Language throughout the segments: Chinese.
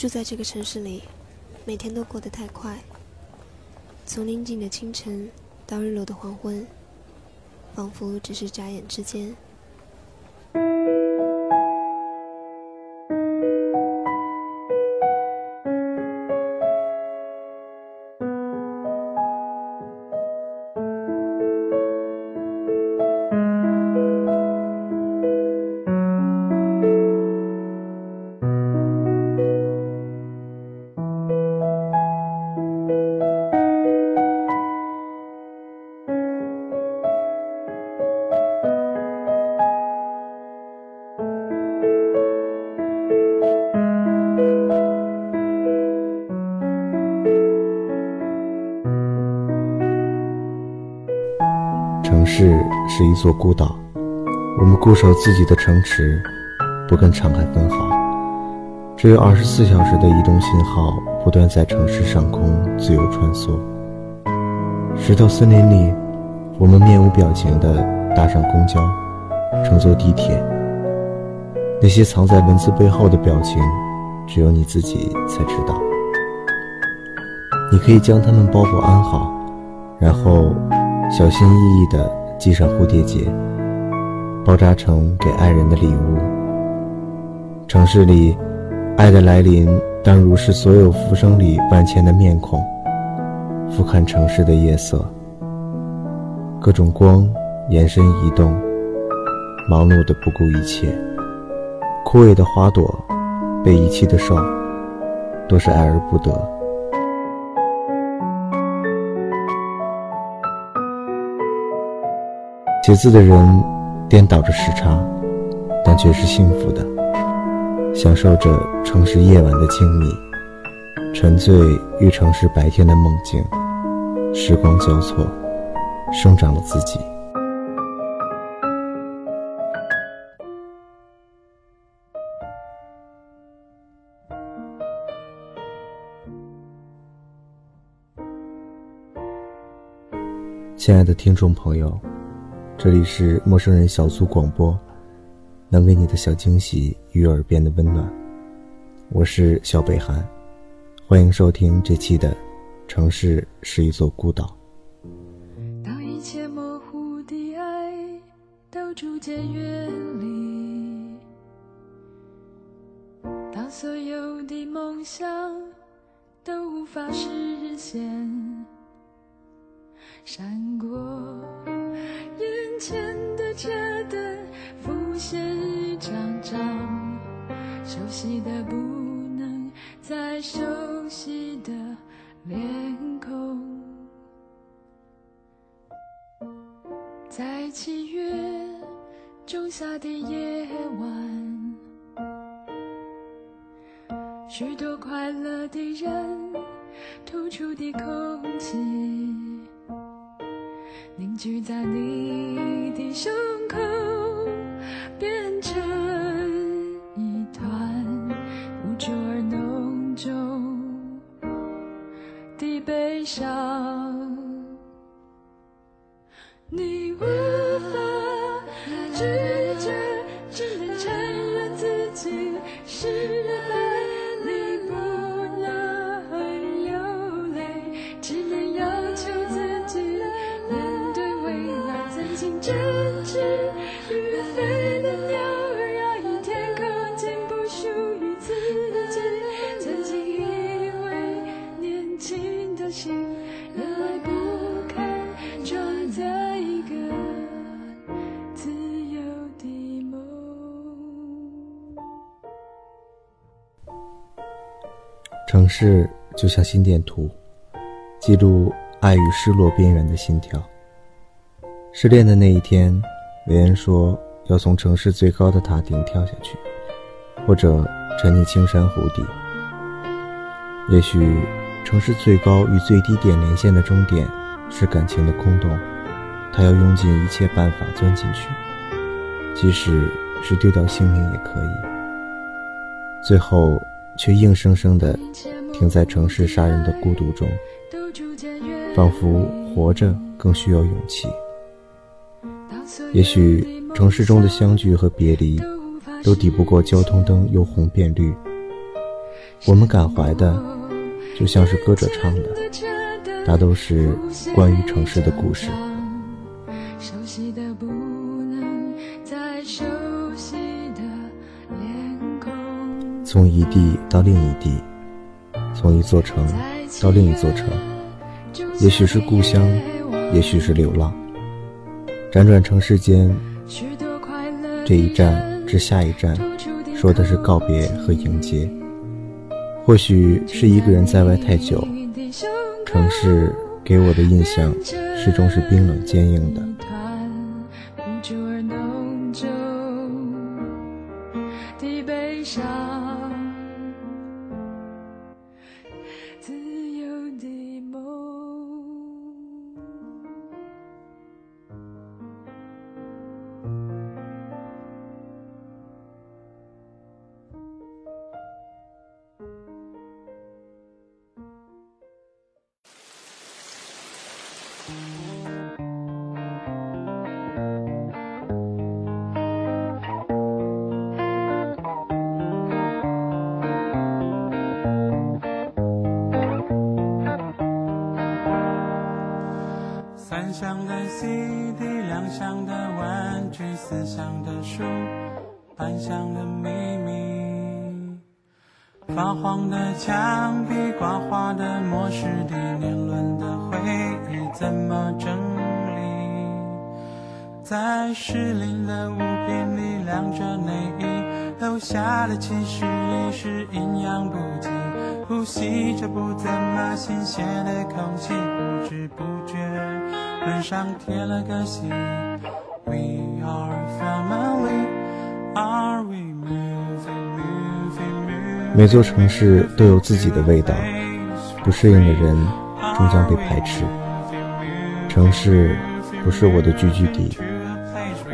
住在这个城市里，每天都过得太快。从宁静的清晨到日落的黄昏，仿佛只是眨眼之间。是一座孤岛，我们固守自己的城池，不跟沧海分毫。只有二十四小时的移动信号不断在城市上空自由穿梭。石头森林里，我们面无表情地搭上公交，乘坐地铁。那些藏在文字背后的表情，只有你自己才知道。你可以将它们包裹安好，然后。小心翼翼地系上蝴蝶结，包扎成给爱人的礼物。城市里，爱的来临当如是所有浮生里万千的面孔。俯瞰城市的夜色，各种光延伸移动，忙碌的不顾一切。枯萎的花朵，被遗弃的兽，都是爱而不得。写字的人颠倒着时差，但却是幸福的，享受着城市夜晚的静谧，沉醉于城市白天的梦境。时光交错，生长了自己。亲爱的听众朋友。这里是陌生人小组广播，能给你的小惊喜与耳边的温暖。我是小北韩，欢迎收听这期的《城市是一座孤岛》。当一切模糊的爱都逐渐远离，当所有的梦想都无法实现，闪过。前的车灯浮现一张张熟悉的不能再熟悉的脸孔，在七月仲夏的夜晚，许多快乐的人吐出的空气。聚在你的胸口，变成一团无助而浓重的悲伤。市就像心电图，记录爱与失落边缘的心跳。失恋的那一天，韦恩说要从城市最高的塔顶跳下去，或者沉溺青山湖底。也许，城市最高与最低点连线的终点是感情的空洞，他要用尽一切办法钻进去，即使是丢掉性命也可以。最后。却硬生生地停在城市杀人的孤独中，仿佛活着更需要勇气。也许城市中的相聚和别离，都抵不过交通灯由红变绿。我们感怀的，就像是歌者唱的，大都是关于城市的故事。从一地到另一地，从一座城到另一座城，也许是故乡，也许是流浪。辗转城市间，这一站至下一站，说的是告别和迎接。或许是一个人在外太久，城市给我的印象始终是冰冷坚硬的。箱的 CD，两箱的玩具，四箱的书，半箱的秘密。发黄的墙壁，刮花的磨石地，年轮的回忆怎么整理？在失灵的物品里晾着内衣，留下的其实已是营养不尽。呼吸着不怎么新鲜的空气，不知不觉脸上贴了个心。We are family, are we moving, moving, moving? 每座城市都有自己的味道，不适应的人终将被排斥。城市不是我的聚居地，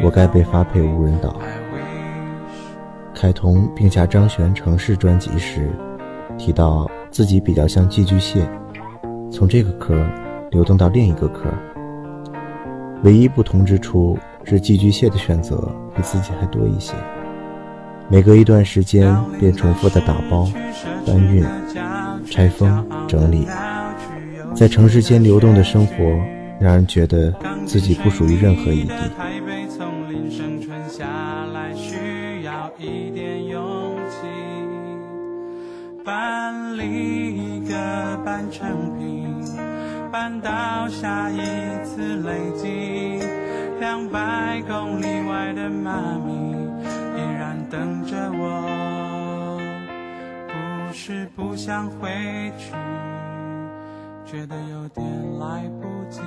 我该被发配无人岛。凯彤并下张悬城市专辑时。提到自己比较像寄居蟹，从这个壳流动到另一个壳。唯一不同之处是寄居蟹的选择比自己还多一些。每隔一段时间便重复的打包、搬运、拆封、整理，在城市间流动的生活，让人觉得自己不属于任何一地。搬离一个半成品，搬到下一次累积。两百公里外的妈咪依然等着我，不是不想回去，觉得有点来不及。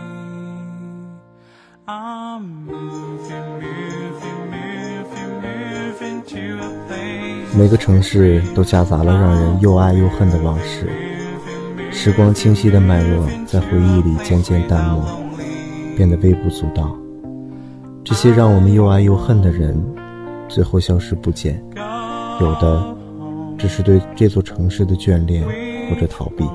I'm moving, moving, moving, 每个城市都夹杂了让人又爱又恨的往事，时光清晰的脉络在回忆里渐渐淡漠，变得微不足道。这些让我们又爱又恨的人，最后消失不见，有的只是对这座城市的眷恋或者逃避。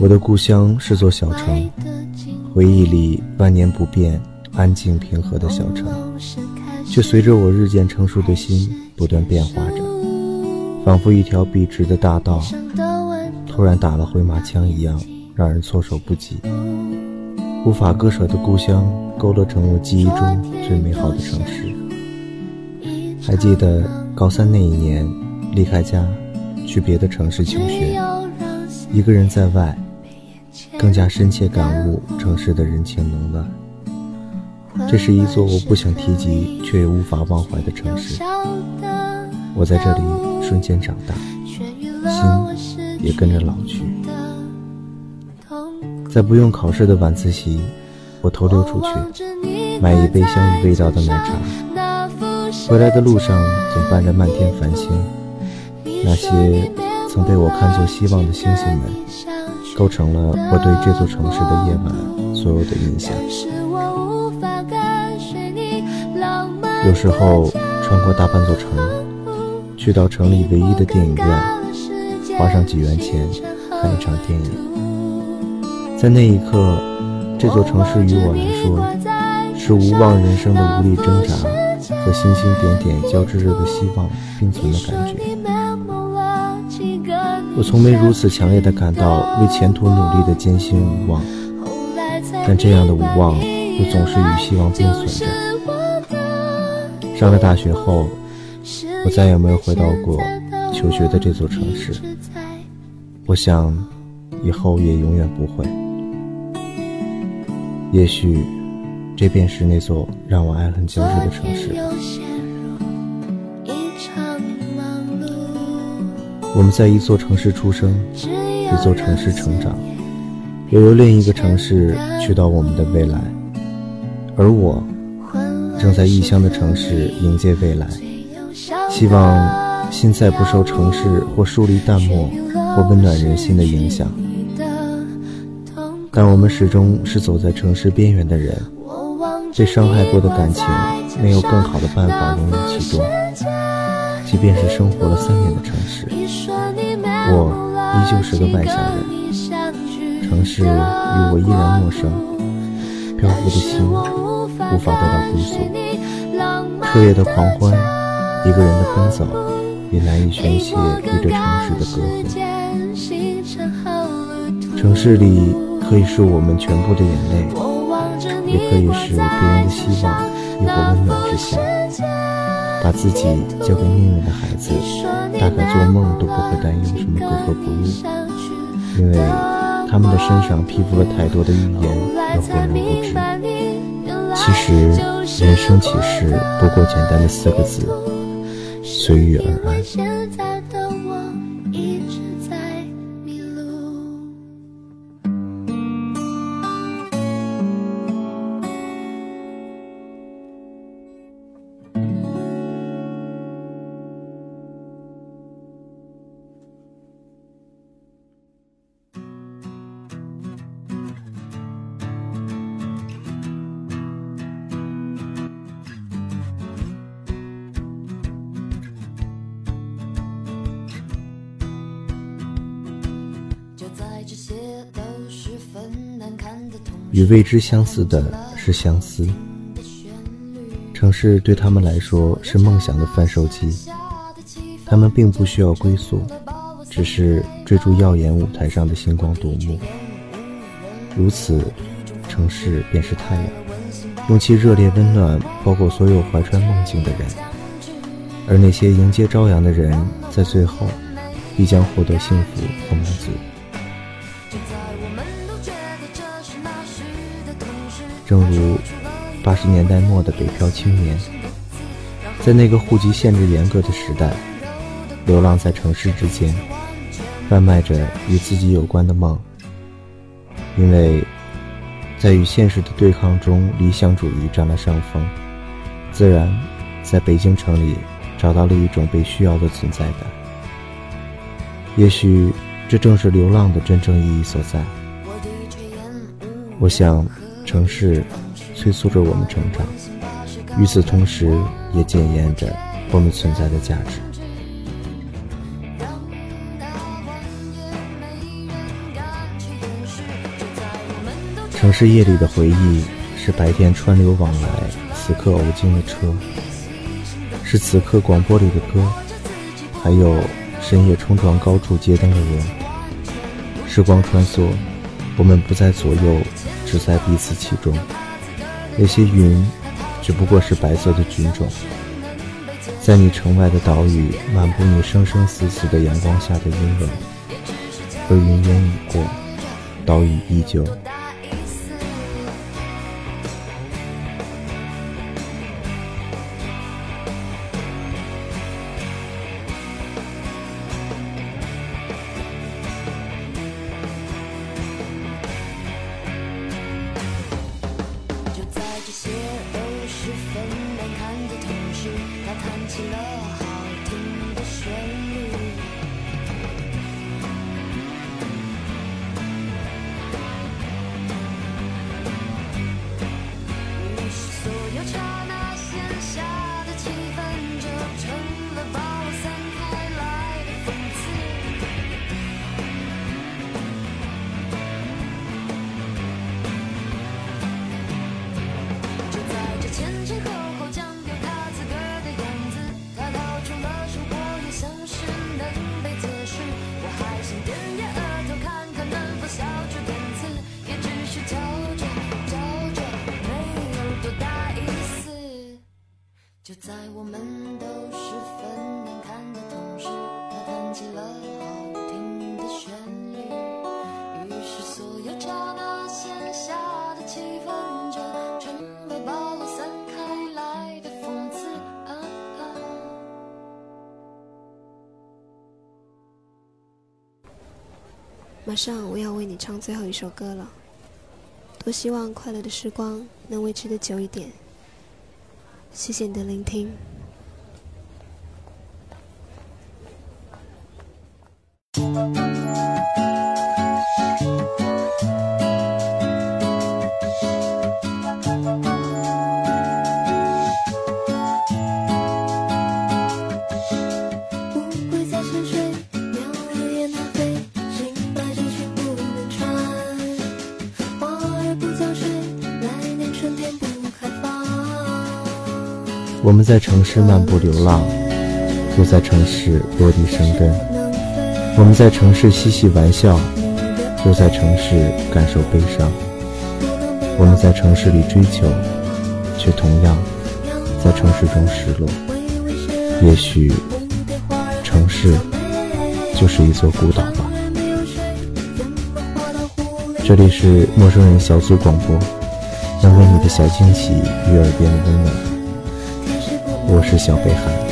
我的故乡是座小城，回忆里万年不变、安静平和的小城，却随着我日渐成熟的心不断变化着，仿佛一条笔直的大道，突然打了回马枪一样，让人措手不及。无法割舍的故乡，勾勒成我记忆中最美好的城市。还记得高三那一年，离开家，去别的城市求学，一个人在外。更加深切感悟城市的人情冷暖。这是一座我不想提及却也无法忘怀的城市。我在这里瞬间长大，心也跟着老去。在不用考试的晚自习，我偷溜出去买一杯香芋味道的奶茶。回来的路上总伴着漫天繁星，那些曾被我看作希望的星星们，构成了我对这座城市的夜晚所有的印象。有时候穿过大半座城，去到城里唯一的电影院，花上几元钱看一场电影。在那一刻，这座城市于我来说，是无望人生的无力挣扎和星星点点交织着的希望并存的感觉。我从没如此强烈的感到为前途努力的艰辛无望，但这样的无望又总是与希望并存着。上了大学后，我再也没有回到过求学的这座城市。我想，以后也永远不会。也许，这便是那座让我爱恨交织的城市。我们在一座城市出生，一座城市成长，又由另一个城市去到我们的未来，而我。正在异乡的城市迎接未来，希望心再不受城市或疏离淡漠或温暖人心的影响。但我们始终是走在城市边缘的人，被伤害过的感情没有更好的办法融入其中。即便是生活了三年的城市，我依旧是个外乡人，城市与我依然陌生，漂浮的心。无法得到归宿，彻夜的狂欢，一个人的奔走，也难以宣泄与这城市的隔阂。城市里可以是我们全部的眼泪，也可以是别人的希望，亦或温暖之心。把自己交给命运的孩子，大概做梦都不会担忧什么格格不入，因为他们的身上披覆了太多的预言和浑然不知。其实，人生其实不过简单的四个字：随遇而安。与未知相似的是相思。城市对他们来说是梦想的贩售机，他们并不需要归宿，只是追逐耀眼舞台上的星光夺目。如此，城市便是太阳，用其热烈温暖包裹所有怀揣梦境的人。而那些迎接朝阳的人，在最后必将获得幸福和满足。正如八十年代末的北漂青年，在那个户籍限制严格的时代，流浪在城市之间，贩卖着与自己有关的梦。因为，在与现实的对抗中，理想主义占了上风，自然在北京城里找到了一种被需要的存在感。也许，这正是流浪的真正意义所在。我想。城市催促着我们成长，与此同时，也检验着我们存在的价值。城市夜里的回忆，是白天川流往来、此刻偶经的车，是此刻广播里的歌，还有深夜冲撞高处街灯的人。时光穿梭，我们不在左右。只在彼此其中，那些云只不过是白色的菌种，在你城外的岛屿漫步你生生死死的阳光下的阴影，而云烟已过，岛屿依旧。马上我要为你唱最后一首歌了，多希望快乐的时光能维持的久一点。谢谢你的聆听。我们在城市漫步流浪，又在城市落地生根；我们在城市嬉戏玩笑，又在城市感受悲伤；我们在城市里追求，却同样在城市中失落。也许，城市就是一座孤岛。这里是陌生人小组广播，能为你的小惊喜与耳边的温暖。我是小北海。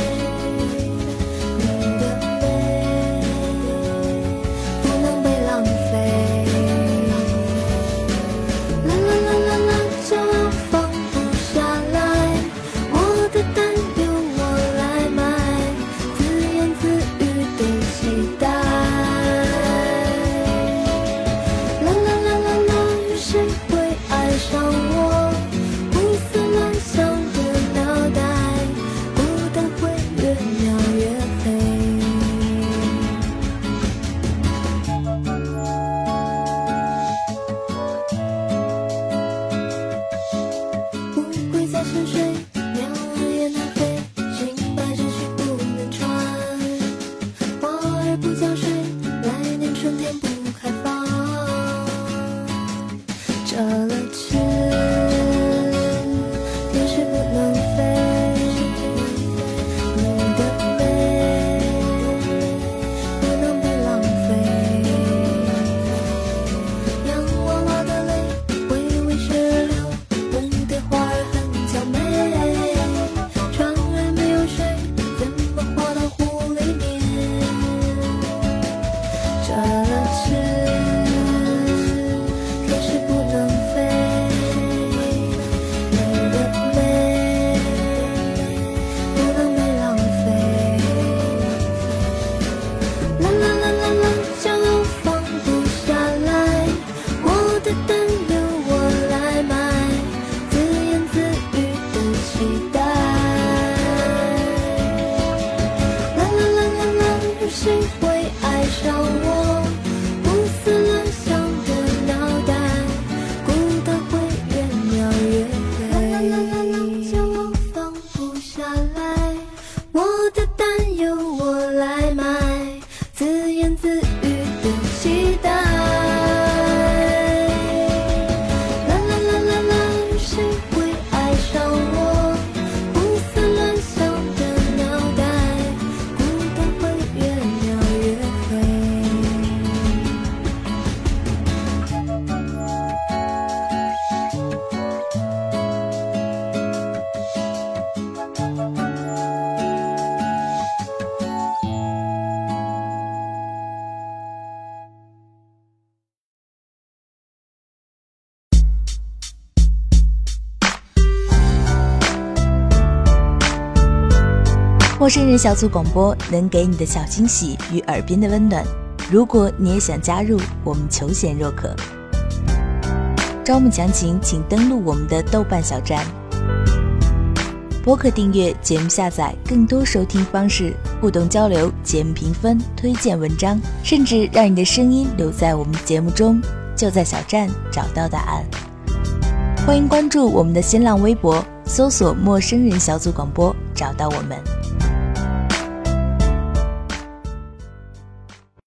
陌生人小组广播能给你的小惊喜与耳边的温暖。如果你也想加入，我们求贤若渴。招募详情请登录我们的豆瓣小站。播客订阅、节目下载、更多收听方式、互动交流、节目评分、推荐文章，甚至让你的声音留在我们节目中，就在小站找到答案。欢迎关注我们的新浪微博，搜索“陌生人小组广播”，找到我们。